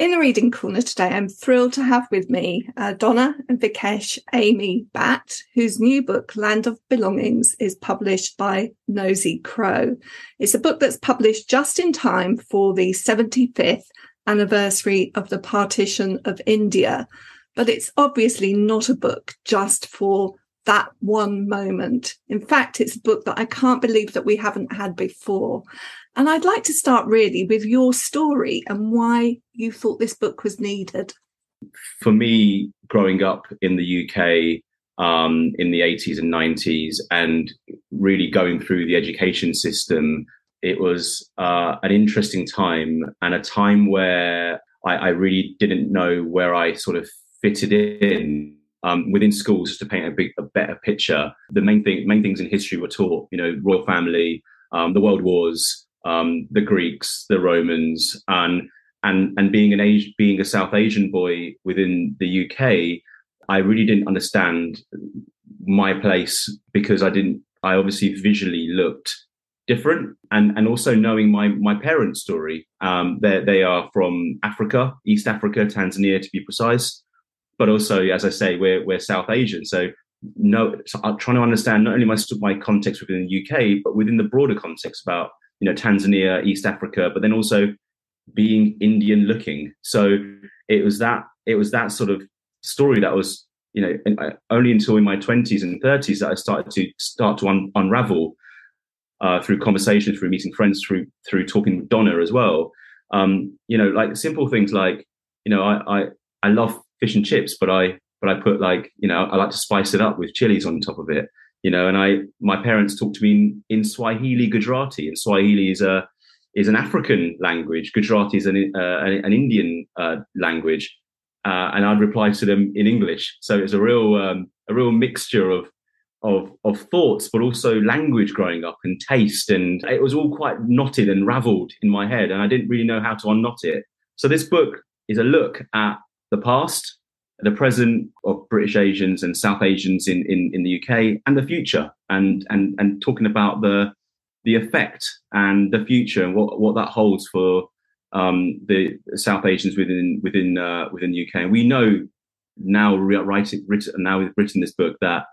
In the reading corner today, I'm thrilled to have with me uh, Donna and Vikesh Amey Bhatt, whose new book, Land of Belongings, is published by Nosy Crow. It's a book that's published just in time for the 75th anniversary of the partition of India, but it's obviously not a book just for that one moment. In fact, it's a book that I can't believe that we haven't had before. And I'd like to start really with your story and why you thought this book was needed. For me, growing up in the UK um, in the 80s and 90s and really going through the education system, it was uh, an interesting time and a time where I, I, really didn't know where I sort of fitted in. Um, within schools, just to paint a big, a better picture, the main thing, main things in history were taught. You know, royal family, um, the world wars, um, the Greeks, the Romans, and and and being an age, being a South Asian boy within the UK, I really didn't understand my place because I didn't. I obviously visually looked different, and and also knowing my my parents' story. Um, they they are from Africa, East Africa, Tanzania to be precise, but also as I say, we're we're South Asian, so. No, so I'm trying to understand not only my my context within the UK, but within the broader context about you know Tanzania, East Africa, but then also being Indian looking. So it was that it was that sort of story that was you know only until in my 20s and 30s that I started to start to un- unravel uh, through conversation, through meeting friends, through through talking with Donna as well. Um, you know, like simple things like you know I, I I love fish and chips, but I but I put like you know I like to spice it up with chilies on top of it you know, and I, my parents talked to me in, in Swahili Gujarati, and Swahili is a is an African language. Gujarati is an uh, an, Indian uh, language, uh, and I'd reply to them in English. So it's a real um, a real mixture of of of thoughts, but also language growing up and taste, and it was all quite knotted and ravelled in my head, and I didn't really know how to unknot it. So this book is a look at the past the present of British Asians and South Asians in, in, in the UK and the future and, and, and talking about the, the effect and the future and what, what that holds for um, the South Asians within, within, uh, within the UK. And we know now, writing, written, now we've written this book that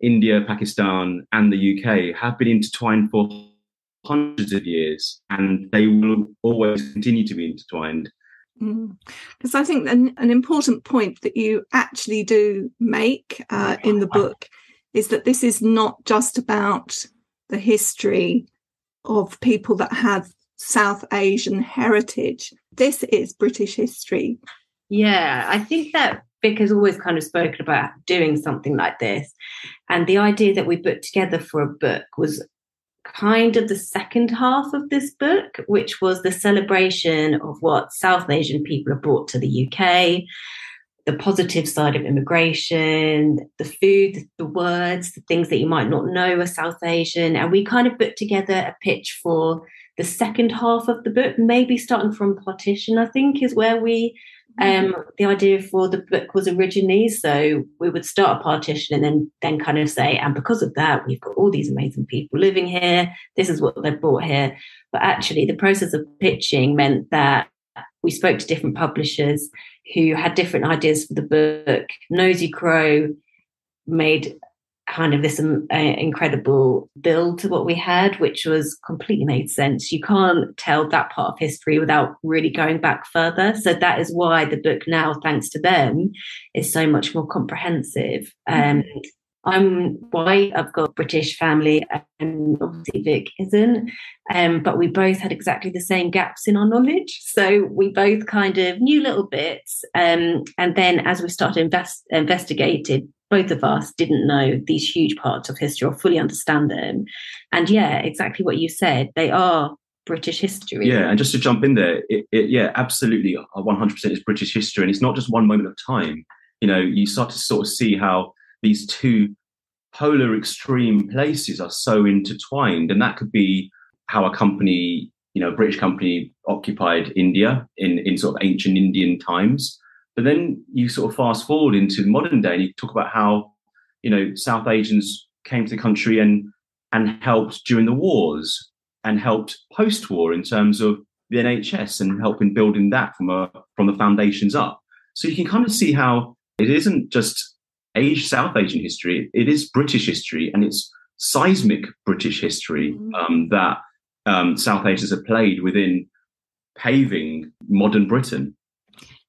India, Pakistan, and the UK have been intertwined for hundreds of years, and they will always continue to be intertwined. Because mm. I think an, an, important point that you actually do make uh, in the book is that this is not just about the history of people that have South Asian heritage. This is British history. Yeah, I think that Vic has always kind of spoken about doing something like this. And the idea that we put together for a book was kind of the second half of this book, which was the celebration of what South Asian people have brought to the UK, the positive side of immigration, the food, the words, the things that you might not know are South Asian. And we kind of put together a pitch for the second half of the book, maybe starting from partition, I think, is where we um, the idea for the book was originally so we would start a partition and then then kind of say, and because of that, we've got all these amazing people living here. This is what they've brought here. But actually, the process of pitching meant that we spoke to different publishers who had different ideas for the book. Nosy Crow made kind of this um, uh, incredible build to what we had, which was completely made sense. You can't tell that part of history without really going back further. So that is why the book now, thanks to them, is so much more comprehensive. Um, I'm white, I've got British family, and obviously Vic isn't. Um, but we both had exactly the same gaps in our knowledge. So we both kind of knew little bits. Um, and then as we started invest, investigated, both of us didn't know these huge parts of history or fully understand them. And yeah, exactly what you said. They are British history. Yeah, and just to jump in there, it, it, yeah, absolutely, uh, 100% is British history, and it's not just one moment of time. You know, you start to sort of see how these two polar extreme places are so intertwined, and that could be how a company, you know, a British company occupied India in in sort of ancient Indian times, but then you sort of fast forward into modern day and you talk about how, you know, South Asians came to the country and and helped during the wars and helped post-war in terms of the NHS and helping building that from a from the foundations up. So you can kind of see how it isn't just Age South Asian history; it is British history, and it's seismic British history mm-hmm. um, that um, South Asians have played within paving modern Britain.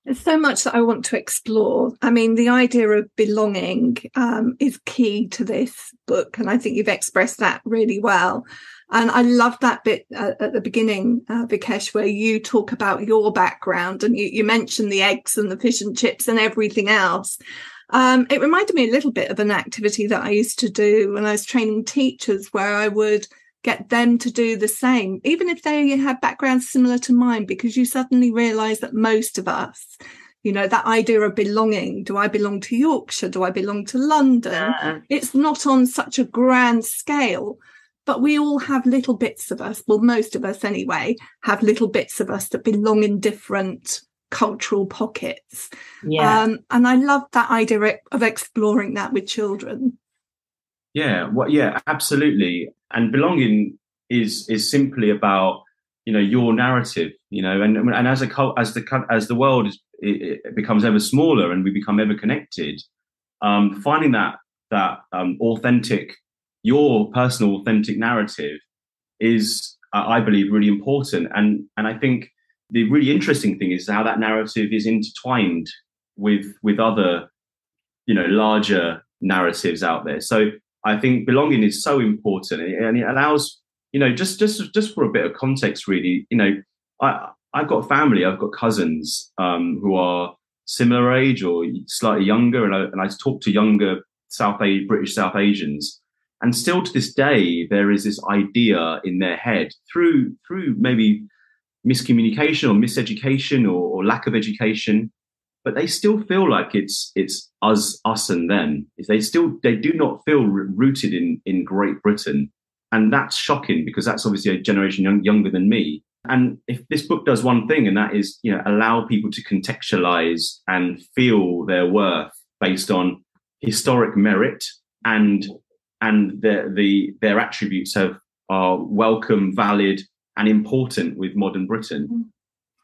There's so much that I want to explore. I mean, the idea of belonging um, is key to this book, and I think you've expressed that really well. And I love that bit uh, at the beginning, uh, Vikesh, where you talk about your background and you, you mention the eggs and the fish and chips and everything else. Um, it reminded me a little bit of an activity that I used to do when I was training teachers, where I would get them to do the same, even if they have backgrounds similar to mine, because you suddenly realize that most of us, you know, that idea of belonging do I belong to Yorkshire? Do I belong to London? Yeah. It's not on such a grand scale, but we all have little bits of us, well, most of us anyway, have little bits of us that belong in different cultural pockets. Yeah. Um, and I love that idea of exploring that with children. Yeah, well, yeah, absolutely. And belonging is is simply about you know your narrative, you know, and and as a as the as the world is it, becomes ever smaller and we become ever connected, um, finding that that um, authentic, your personal authentic narrative is, uh, I believe, really important. And and I think the really interesting thing is how that narrative is intertwined with with other, you know, larger narratives out there. So I think belonging is so important, and it allows you know just just just for a bit of context, really. You know, I I've got family, I've got cousins um, who are similar age or slightly younger, and I, and I talk to younger South A- British South Asians, and still to this day there is this idea in their head through through maybe miscommunication or miseducation or, or lack of education but they still feel like it's it's us us and them. They still they do not feel rooted in in great britain. And that's shocking because that's obviously a generation young, younger than me. And if this book does one thing and that is you know allow people to contextualize and feel their worth based on historic merit and and the, the their attributes have are welcome valid and important with modern britain.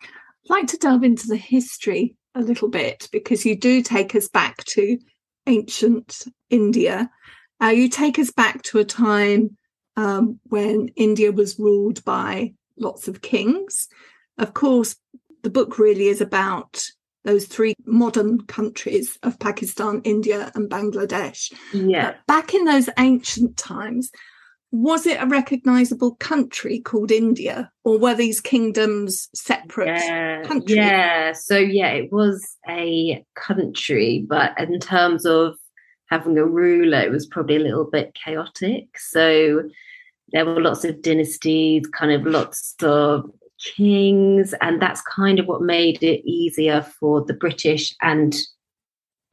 I'd like to delve into the history a little bit because you do take us back to ancient India. Uh, you take us back to a time um, when India was ruled by lots of kings. Of course, the book really is about those three modern countries of Pakistan, India, and Bangladesh. Yeah. But back in those ancient times, was it a recognizable country called India, or were these kingdoms separate yeah, countries? Yeah, so yeah, it was a country, but in terms of having a ruler, it was probably a little bit chaotic. So there were lots of dynasties, kind of lots of kings, and that's kind of what made it easier for the British and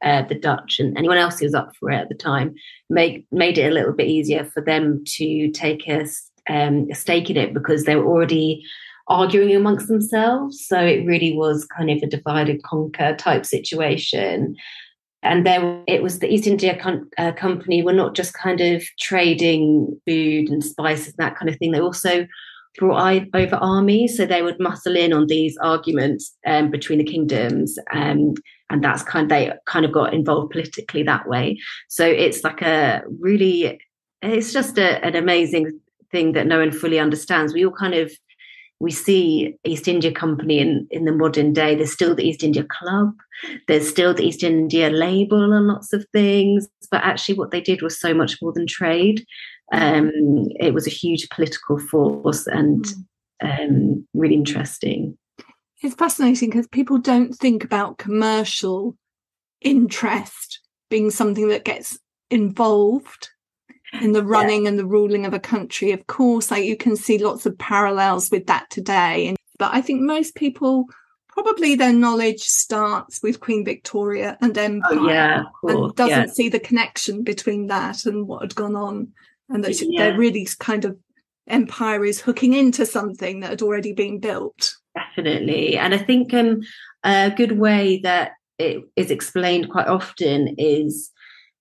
uh, the Dutch and anyone else who was up for it at the time made made it a little bit easier for them to take a, um, a stake in it because they were already arguing amongst themselves. So it really was kind of a divide and conquer type situation. And there, it was the East India Com- uh, Company were not just kind of trading food and spices and that kind of thing. They also brought over armies, so they would muscle in on these arguments um, between the kingdoms. Um, and that's kind of, they kind of got involved politically that way. So it's like a really, it's just a, an amazing thing that no one fully understands. We all kind of we see East India Company in, in the modern day. There's still the East India Club. There's still the East India label and lots of things. But actually, what they did was so much more than trade. Um, it was a huge political force and um, really interesting. It's fascinating because people don't think about commercial interest being something that gets involved in the running yeah. and the ruling of a country. Of course, like you can see lots of parallels with that today. And, but I think most people probably their knowledge starts with Queen Victoria and oh, Empire. Oh, yeah, and doesn't yeah. see the connection between that and what had gone on. And that yeah. they're really kind of empire is hooking into something that had already been built. Definitely. And I think um, a good way that it is explained quite often is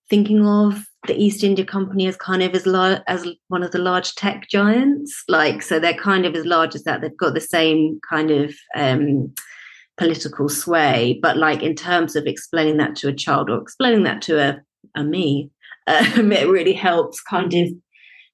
thinking of the East India Company as kind of as large as one of the large tech giants. Like, so they're kind of as large as that. They've got the same kind of um, political sway, but like in terms of explaining that to a child or explaining that to a, a me, um, it really helps kind of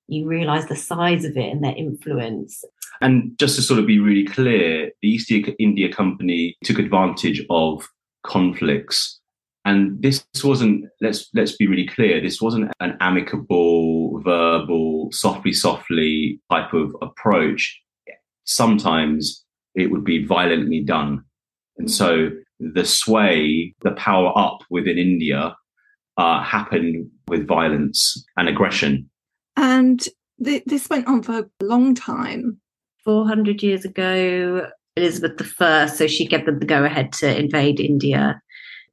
you realize the size of it and their influence. And just to sort of be really clear, the East India Company took advantage of conflicts. And this wasn't, let's let's be really clear, this wasn't an amicable, verbal, softly, softly type of approach. Sometimes it would be violently done. And so the sway, the power up within India uh, happened with violence and aggression. And th- this went on for a long time. 400 years ago, Elizabeth I, so she gave them the go ahead to invade India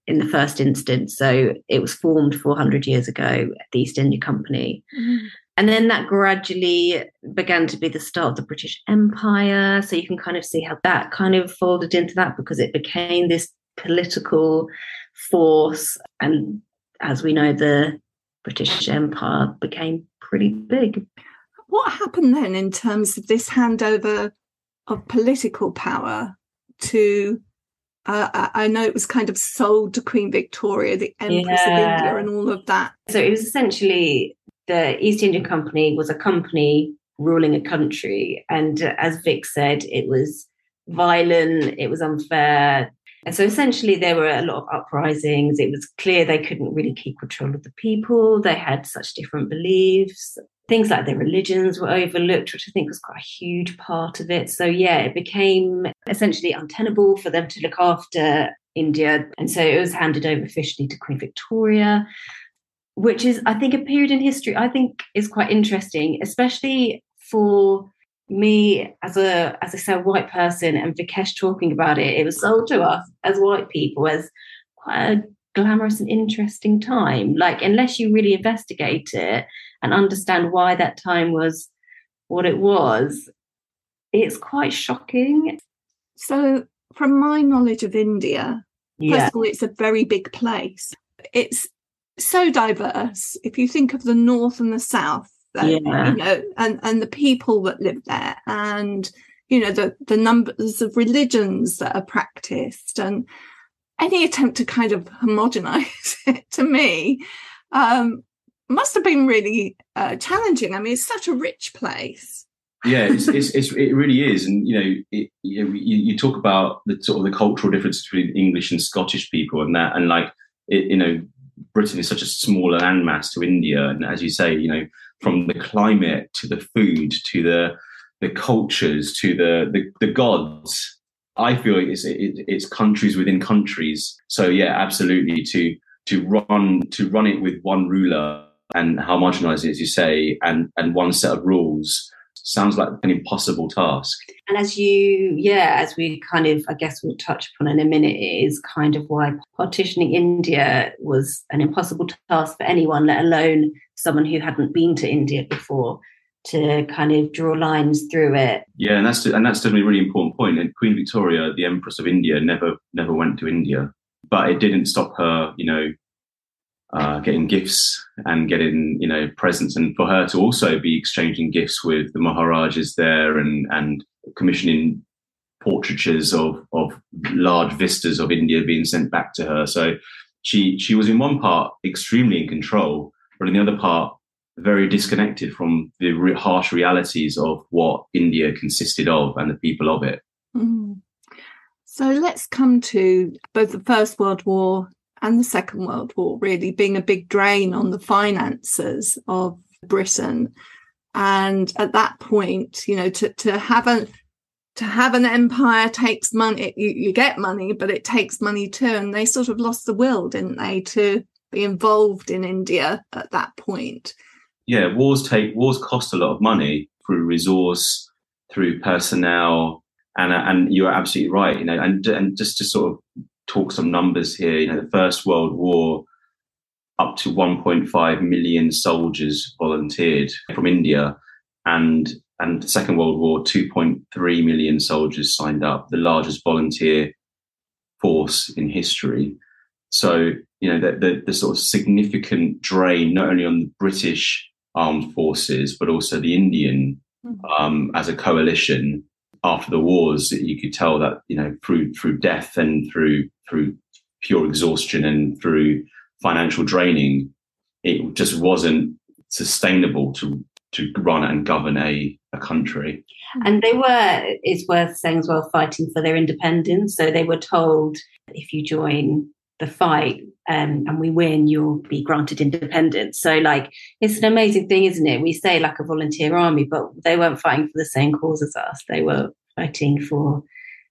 in the first instance. So it was formed 400 years ago, the East India Company. Mm. And then that gradually began to be the start of the British Empire. So you can kind of see how that kind of folded into that because it became this political force. And as we know, the British Empire became pretty big. What happened then in terms of this handover of political power to uh, I know it was kind of sold to Queen Victoria, the Empress yeah. of India, and all of that. So it was essentially the East India Company was a company ruling a country, and uh, as Vic said, it was violent, it was unfair, and so essentially, there were a lot of uprisings. It was clear they couldn't really keep control of the people. They had such different beliefs. Things like their religions were overlooked, which I think was quite a huge part of it. So, yeah, it became essentially untenable for them to look after India. And so it was handed over officially to Queen Victoria, which is, I think, a period in history I think is quite interesting, especially for me as a as I say white person and Vikesh talking about it, it was sold to us as white people as quite a glamorous and interesting time. Like unless you really investigate it and understand why that time was what it was, it's quite shocking. So from my knowledge of India, yeah. first of all, it's a very big place. It's so diverse. If you think of the north and the south, yeah. you know, and, and the people that live there and, you know, the, the numbers of religions that are practiced and any attempt to kind of homogenize it to me um, must have been really uh, challenging. I mean, it's such a rich place. yeah, it's, it's, it's, it really is, and you know, it, you, you, talk about the sort of the cultural difference between English and Scottish people, and that, and like, it, you know, Britain is such a small landmass to India, and as you say, you know, from the climate to the food to the the cultures to the the, the gods. I feel it's it, it's countries within countries. So yeah, absolutely to to run to run it with one ruler and how marginalized as you say, and and one set of rules sounds like an impossible task. And as you, yeah, as we kind of, I guess we'll touch upon in a minute, is kind of why partitioning India was an impossible task for anyone, let alone someone who hadn't been to India before to kind of draw lines through it. Yeah, and that's and that's definitely a really important point. And Queen Victoria, the Empress of India, never never went to India, but it didn't stop her, you know, uh, getting gifts and getting you know presents, and for her to also be exchanging gifts with the Maharajas there and and commissioning portraitures of of large vistas of India being sent back to her. So she she was in one part extremely in control, but in the other part very disconnected from the re- harsh realities of what India consisted of and the people of it. Mm. So let's come to both the First World War and the Second World War really being a big drain on the finances of Britain. And at that point, you know, to, to have a to have an empire takes money. You, you get money, but it takes money too. And they sort of lost the will, didn't they, to be involved in India at that point? Yeah, wars take wars cost a lot of money through resource, through personnel, and and you're absolutely right. You know, and and just to sort of talk some numbers here. You know, the First World War, up to 1.5 million soldiers volunteered from India, and and the Second World War, 2.3 million soldiers signed up, the largest volunteer force in history. So, you know, the, the, the sort of significant drain, not only on the British armed forces, but also the Indian mm-hmm. um, as a coalition after the wars, you could tell that, you know, through, through death and through, through pure exhaustion and through financial draining, it just wasn't sustainable to to run and govern a, a country. Mm-hmm. And they were, it's worth saying as well, fighting for their independence. So they were told if you join the fight um, and we win, you'll be granted independence. So, like, it's an amazing thing, isn't it? We say like a volunteer army, but they weren't fighting for the same cause as us. They were fighting for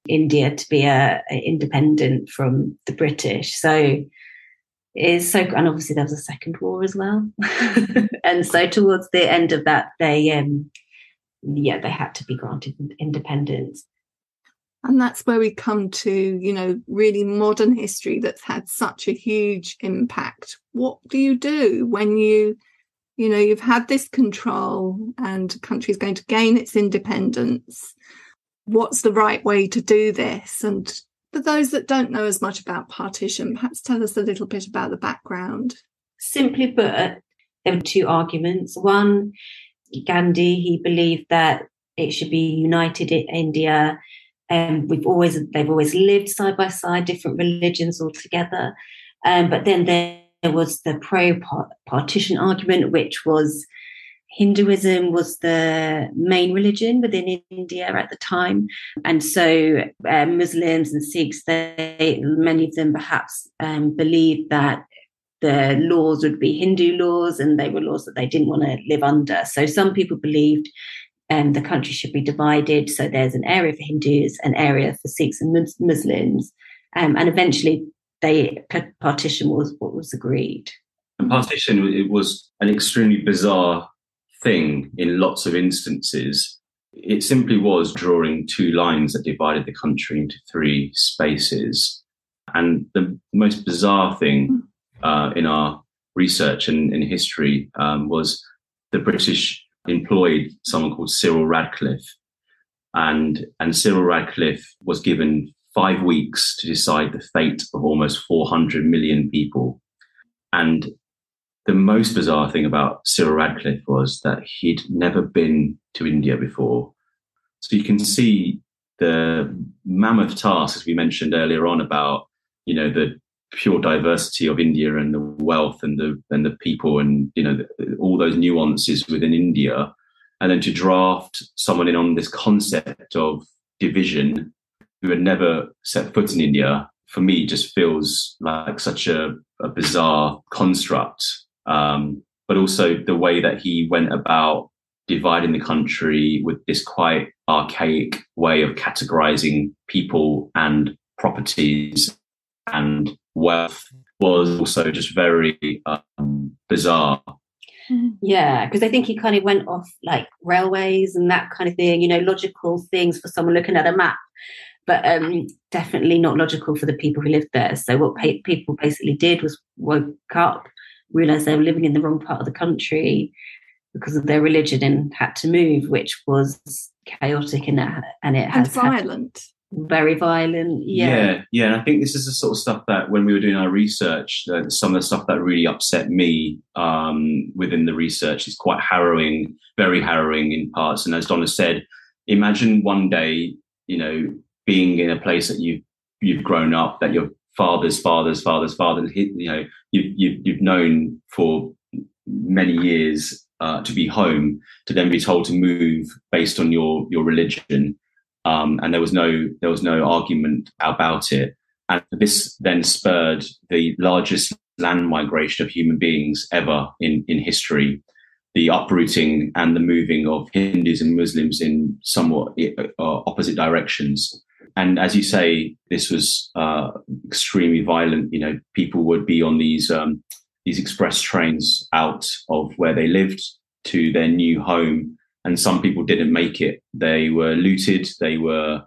India to be a, a independent from the British. So, is so and obviously there was a second war as well and so towards the end of that they um yeah they had to be granted independence and that's where we come to you know really modern history that's had such a huge impact what do you do when you you know you've had this control and a country is going to gain its independence what's the right way to do this and for those that don't know as much about partition, perhaps tell us a little bit about the background. Simply put, there were two arguments. One, Gandhi, he believed that it should be united in India. And um, we've always they've always lived side by side, different religions all together. Um, but then there was the pro partition argument, which was Hinduism was the main religion within India at the time, and so uh, Muslims and Sikhs, they many of them perhaps um, believed that the laws would be Hindu laws, and they were laws that they didn't want to live under. So some people believed um, the country should be divided. So there's an area for Hindus, an area for Sikhs and Muslims, um, and eventually they partition was what was agreed. And partition it was an extremely bizarre thing in lots of instances. It simply was drawing two lines that divided the country into three spaces. And the most bizarre thing uh, in our research and in history um, was the British employed someone called Cyril Radcliffe. And, and Cyril Radcliffe was given five weeks to decide the fate of almost 400 million people. And the most bizarre thing about Cyril Radcliffe was that he'd never been to India before. So you can see the mammoth task, as we mentioned earlier on, about you know the pure diversity of India and the wealth and the and the people and you know all those nuances within India, and then to draft someone in on this concept of division who had never set foot in India for me just feels like such a, a bizarre construct. Um, but also the way that he went about dividing the country with this quite archaic way of categorizing people and properties and wealth was also just very um, bizarre. Yeah, because I think he kind of went off like railways and that kind of thing, you know, logical things for someone looking at a map, but um, definitely not logical for the people who lived there. So, what pa- people basically did was woke up realized they were living in the wrong part of the country because of their religion and had to move, which was chaotic and, and it has violent. Very violent, yeah. Yeah, yeah. And I think this is the sort of stuff that when we were doing our research, uh, some of the stuff that really upset me um, within the research is quite harrowing, very harrowing in parts. And as Donna said, imagine one day, you know, being in a place that you've you've grown up, that your fathers, fathers, fathers, fathers, you know, you, you, you've known for many years uh, to be home, to then be told to move based on your your religion, um, and there was no there was no argument about it. And this then spurred the largest land migration of human beings ever in in history. The uprooting and the moving of Hindus and Muslims in somewhat uh, opposite directions and as you say, this was uh, extremely violent. You know, people would be on these um, these express trains out of where they lived to their new home, and some people didn't make it. They were looted. They were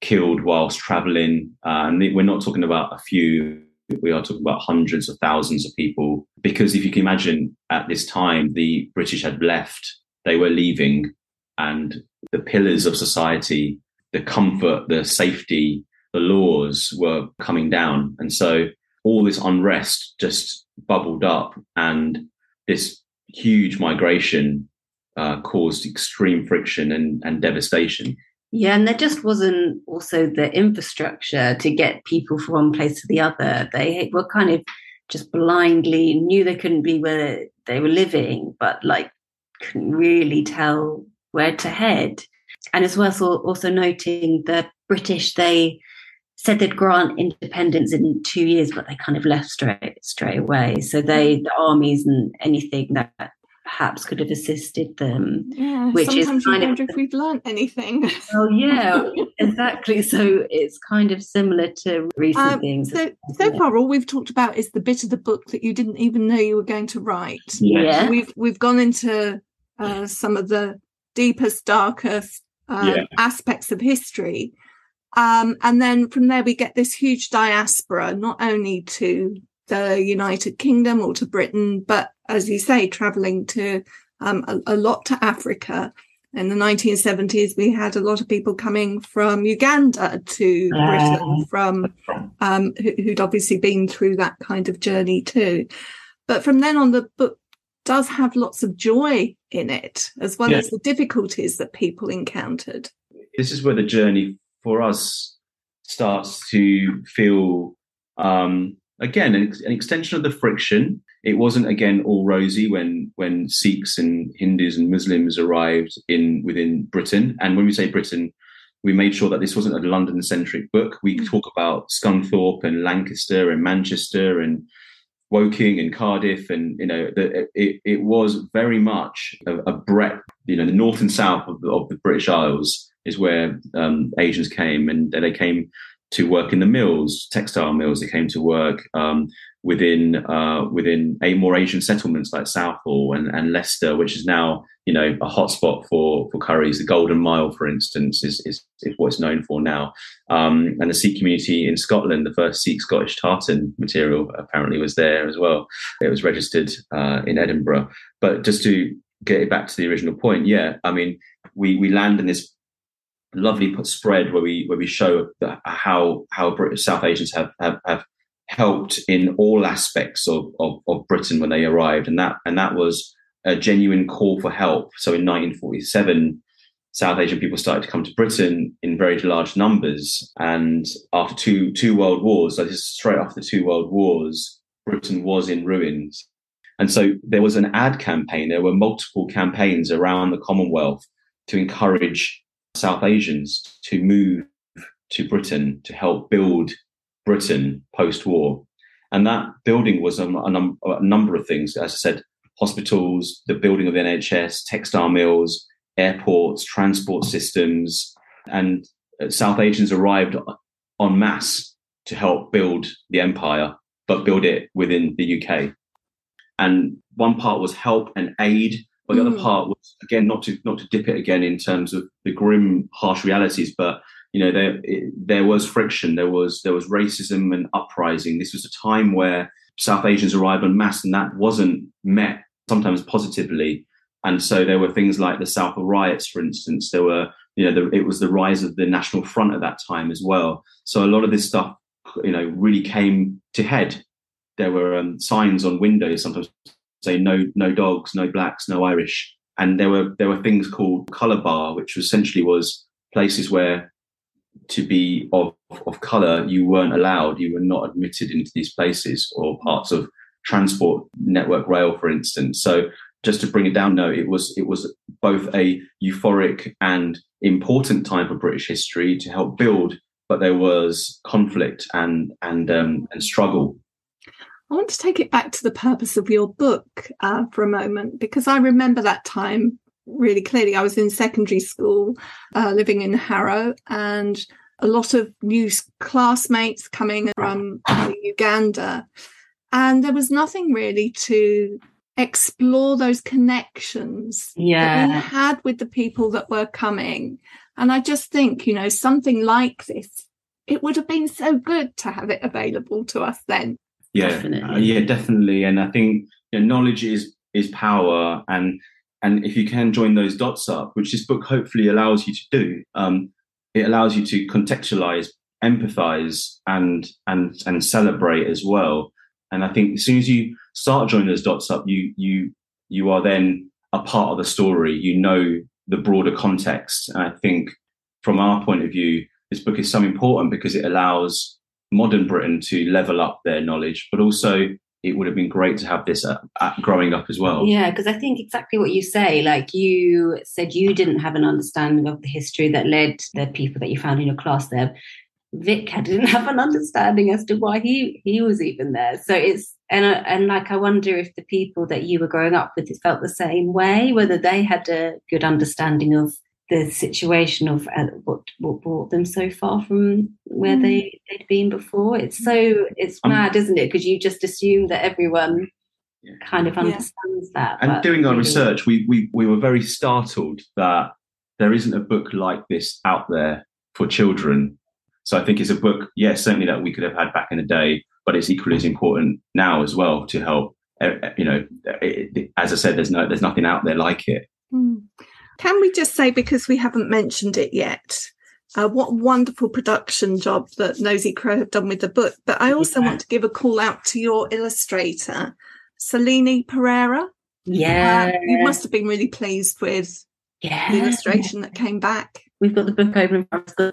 killed whilst traveling, uh, and we're not talking about a few. We are talking about hundreds of thousands of people. Because if you can imagine, at this time, the British had left. They were leaving, and the pillars of society the comfort, the safety, the laws were coming down. And so all this unrest just bubbled up, and this huge migration uh, caused extreme friction and, and devastation. Yeah, and there just wasn't also the infrastructure to get people from one place to the other. They were kind of just blindly knew they couldn't be where they were living, but like couldn't really tell where to head. And it's worth also noting the British, they said they'd grant independence in two years, but they kind of left straight straight away. So they, the armies and anything that perhaps could have assisted them. Yeah, which is kind of if we've learned anything. Oh yeah, exactly. So it's kind of similar to recent um, things. So so far, all we've talked about is the bit of the book that you didn't even know you were going to write. Yeah, we've we've gone into uh, some of the deepest, darkest uh, yeah. aspects of history. Um, and then from there, we get this huge diaspora, not only to the United Kingdom or to Britain, but as you say, traveling to um, a, a, lot to Africa. In the 1970s, we had a lot of people coming from Uganda to Britain, from um, who, who'd obviously been through that kind of journey too. But from then on, the book does have lots of joy in it, as well yeah. as the difficulties that people encountered. This is where the journey for us starts to feel um, again an, an, extension of the friction. It wasn't again all rosy when when Sikhs and Hindus and Muslims arrived in within Britain. And when we say Britain, we made sure that this wasn't a London centric book. We mm. talk about Scunthorpe and Lancaster and Manchester and Woking and Cardiff, and you know, the, it, it was very much a, a breadth. You know, the north and south of the, of the British Isles is where um, Asians came, and they came to work in the mills, textile mills. They came to work um, within uh, within a more Asian settlements like Southall and, and Leicester, which is now you know a hotspot for for curries. The Golden Mile, for instance, is is, is what it's known for now. Um, and the Sikh community in Scotland, the first Sikh Scottish tartan material apparently was there as well. It was registered uh, in Edinburgh. But just to get it back to the original point, yeah, I mean we we land in this lovely spread where we where we show how how British South Asians have, have have helped in all aspects of, of, of Britain when they arrived, and that and that was a genuine call for help. So in 1947, South Asian people started to come to Britain in very large numbers, and after two two world wars, so this is straight after the two world wars, Britain was in ruins. And so there was an ad campaign. There were multiple campaigns around the Commonwealth to encourage South Asians to move to Britain to help build Britain post war. And that building was a, a, num- a, number of things. As I said, hospitals, the building of the NHS, textile mills, airports, transport systems. And uh, South Asians arrived en masse to help build the empire, but build it within the UK. And one part was help and aid but the mm. other part was again not to not to dip it again in terms of the grim, harsh realities, but you know there it, there was friction, there was there was racism and uprising. This was a time where South Asians arrived en masse, and that wasn't met sometimes positively. And so there were things like the Southall riots, for instance. There were you know the, it was the rise of the National Front at that time as well. So a lot of this stuff you know really came to head. There were um, signs on windows sometimes say no no dogs, no blacks, no Irish. And there were there were things called color bar, which essentially was places where to be of of color you weren't allowed, you were not admitted into these places or parts of transport network rail, for instance. So just to bring it down, no, it was it was both a euphoric and important time for British history to help build, but there was conflict and and um, and struggle I want to take it back to the purpose of your book uh, for a moment because I remember that time really clearly. I was in secondary school, uh, living in Harrow, and a lot of new classmates coming from Uganda. And there was nothing really to explore those connections yeah. that we had with the people that were coming. And I just think, you know, something like this, it would have been so good to have it available to us then yeah definitely. Uh, yeah definitely and i think you know, knowledge is is power and and if you can join those dots up which this book hopefully allows you to do um, it allows you to contextualize empathize and and and celebrate as well. And I think as soon as you start joining those dots up, you you you are then a part of the story. You know the broader context. And I think from our point of view, this book is so important because it allows modern Britain to level up their knowledge, but also it would have been great to have this at, at growing up as well. Yeah, because I think exactly what you say. Like you said, you didn't have an understanding of the history that led the people that you found in your class there. Vic didn't have an understanding as to why he he was even there. So it's and uh, and like I wonder if the people that you were growing up with felt the same way, whether they had a good understanding of the situation of uh, what what brought them so far from where mm. they they'd been before. It's so it's um, mad, isn't it? Because you just assume that everyone yeah. kind of understands yeah. that. And doing our research, we we we were very startled that there isn't a book like this out there for children. So I think it's a book, yes, yeah, certainly that we could have had back in the day, but it's equally as important now as well to help. Eh, eh, you know, it, as I said, there's no there's nothing out there like it. Mm. Can we just say, because we haven't mentioned it yet, uh, what wonderful production job that Nosy Crow have done with the book. But I also yeah. want to give a call out to your illustrator, Selene Pereira. Yeah. Uh, you must have been really pleased with yeah. the illustration that came back. We've got the book open in front of us,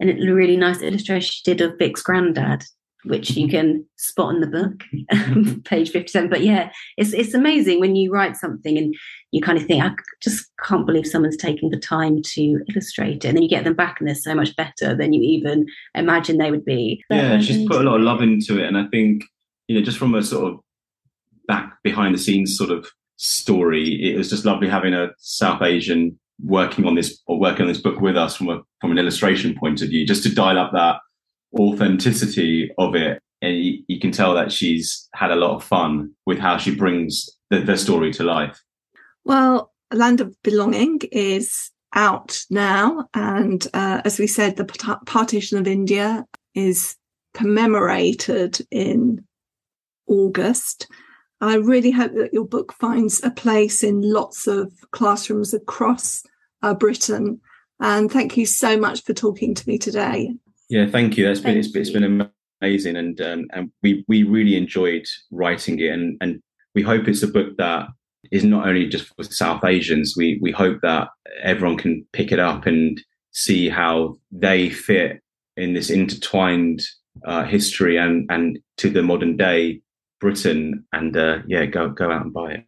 and it's a really nice illustration she did of Vic's granddad which you can spot in the book, page 57. But yeah, it's it's amazing when you write something and you kind of think, I just can't believe someone's taking the time to illustrate it. And then you get them back and they're so much better than you even imagine they would be. Yeah, she's put a lot of love into it. And I think, you know, just from a sort of back behind the scenes sort of story, it was just lovely having a South Asian working on this or working on this book with us from a from an illustration point of view, just to dial up that authenticity of it. And you, you, can tell that she's had a lot of fun with how she brings the, the story to life. Well, Land of Belonging is out now. And uh, as we said, the partition of India is commemorated in August. I really hope that your book finds a place in lots of classrooms across uh, Britain. And thank you so much for talking to me today. Yeah, thank you. That's been it's, it's been amazing, and um, and we we really enjoyed writing it, and and we hope it's a book that is not only just for South Asians. We we hope that everyone can pick it up and see how they fit in this intertwined uh, history and and to the modern day Britain, and uh, yeah, go go out and buy it.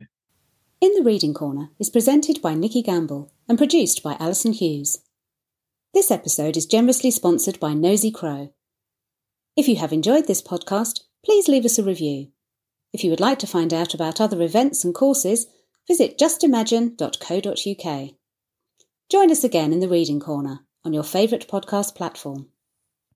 In the Reading Corner is presented by Nikki Gamble and produced by Alison Hughes. This episode is generously sponsored by Nosy Crow. If you have enjoyed this podcast, please leave us a review. If you would like to find out about other events and courses, visit justimagine.co.uk. Join us again in the Reading Corner on your favourite podcast platform.